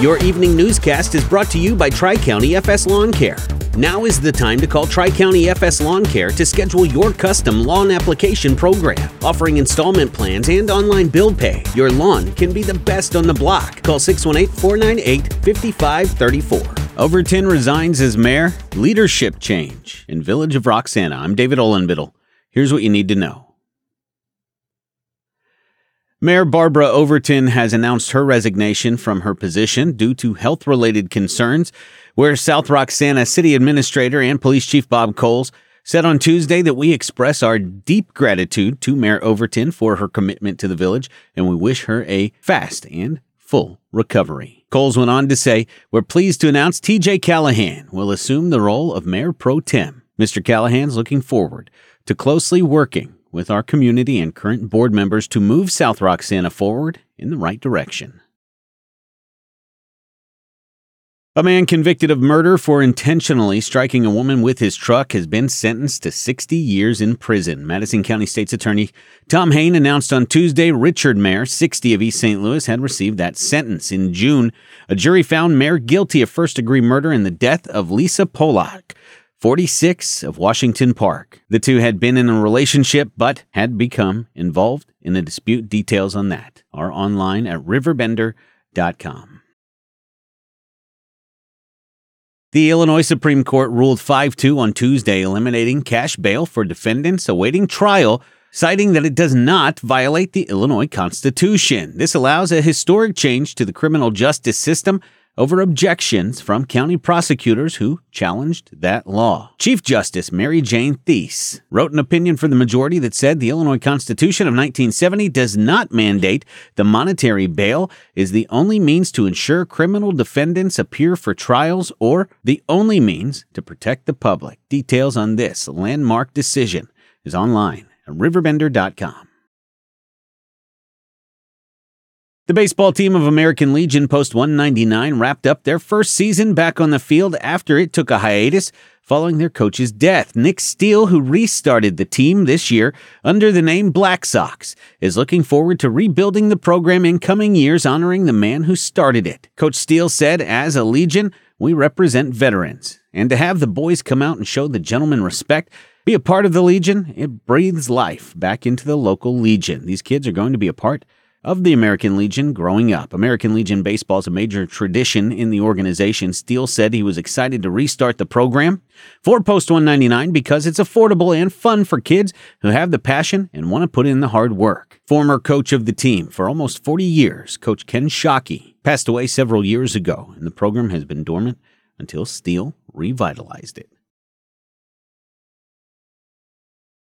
Your evening newscast is brought to you by Tri County FS Lawn Care. Now is the time to call Tri County FS Lawn Care to schedule your custom lawn application program. Offering installment plans and online bill pay, your lawn can be the best on the block. Call 618 498 5534. Overton resigns as mayor. Leadership change in Village of Roxana. I'm David Olenbittle. Here's what you need to know. Mayor Barbara Overton has announced her resignation from her position due to health related concerns, where South Roxana City Administrator and Police Chief Bob Coles said on Tuesday that we express our deep gratitude to Mayor Overton for her commitment to the village and we wish her a fast and full recovery. Coles went on to say, We're pleased to announce TJ Callahan will assume the role of Mayor Pro Tem. Mr. Callahan's looking forward to closely working with our community and current board members to move South Roxana forward in the right direction. A man convicted of murder for intentionally striking a woman with his truck has been sentenced to 60 years in prison. Madison County State's Attorney Tom Haine announced on Tuesday Richard Mayer, 60 of East St. Louis, had received that sentence. In June, a jury found Mayer guilty of first degree murder in the death of Lisa Polak. 46 of Washington Park. The two had been in a relationship but had become involved in a dispute. Details on that are online at riverbender.com. The Illinois Supreme Court ruled 5 2 on Tuesday, eliminating cash bail for defendants awaiting trial, citing that it does not violate the Illinois Constitution. This allows a historic change to the criminal justice system over objections from county prosecutors who challenged that law. Chief Justice Mary Jane Theis wrote an opinion for the majority that said the Illinois Constitution of 1970 does not mandate the monetary bail is the only means to ensure criminal defendants appear for trials or the only means to protect the public. Details on this landmark decision is online at riverbender.com. The baseball team of American Legion Post 199 wrapped up their first season back on the field after it took a hiatus following their coach's death. Nick Steele, who restarted the team this year under the name Black Sox, is looking forward to rebuilding the program in coming years, honoring the man who started it. Coach Steele said, As a Legion, we represent veterans, and to have the boys come out and show the gentlemen respect, be a part of the Legion, it breathes life back into the local Legion. These kids are going to be a part of the American Legion growing up. American Legion baseball is a major tradition in the organization. Steele said he was excited to restart the program for Post 199 because it's affordable and fun for kids who have the passion and want to put in the hard work. Former coach of the team for almost 40 years, Coach Ken Shockey, passed away several years ago, and the program has been dormant until Steele revitalized it.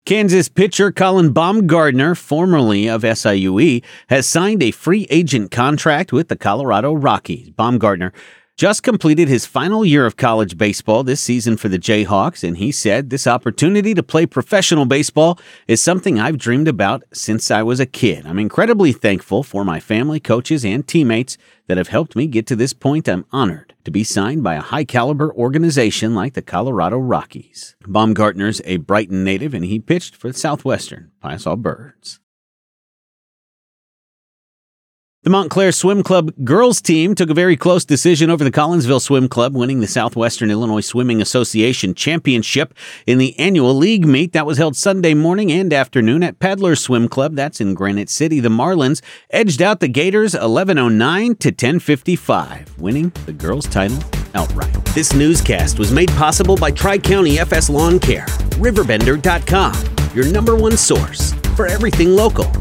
Kansas pitcher Colin Baumgartner, formerly of SIUE, has signed a free agent contract with the Colorado Rockies. Baumgartner just completed his final year of college baseball this season for the Jayhawks, and he said, This opportunity to play professional baseball is something I've dreamed about since I was a kid. I'm incredibly thankful for my family, coaches, and teammates that have helped me get to this point. I'm honored to be signed by a high caliber organization like the Colorado Rockies. Baumgartner's a Brighton native, and he pitched for the Southwestern Piasa Birds. The Montclair Swim Club girls team took a very close decision over the Collinsville Swim Club, winning the Southwestern Illinois Swimming Association Championship in the annual league meet that was held Sunday morning and afternoon at Paddler Swim Club. That's in Granite City. The Marlins edged out the Gators 1109 to 1055, winning the girls' title outright. This newscast was made possible by Tri County FS Lawn Care, Riverbender.com, your number one source for everything local.